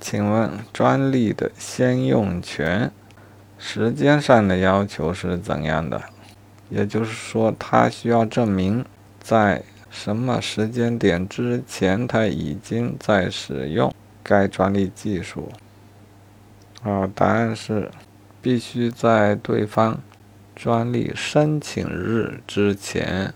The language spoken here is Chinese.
请问专利的先用权时间上的要求是怎样的？也就是说他需要证明在什么时间点之前他已经在使用。该专利技术。啊答案是必须在对方专利申请日之前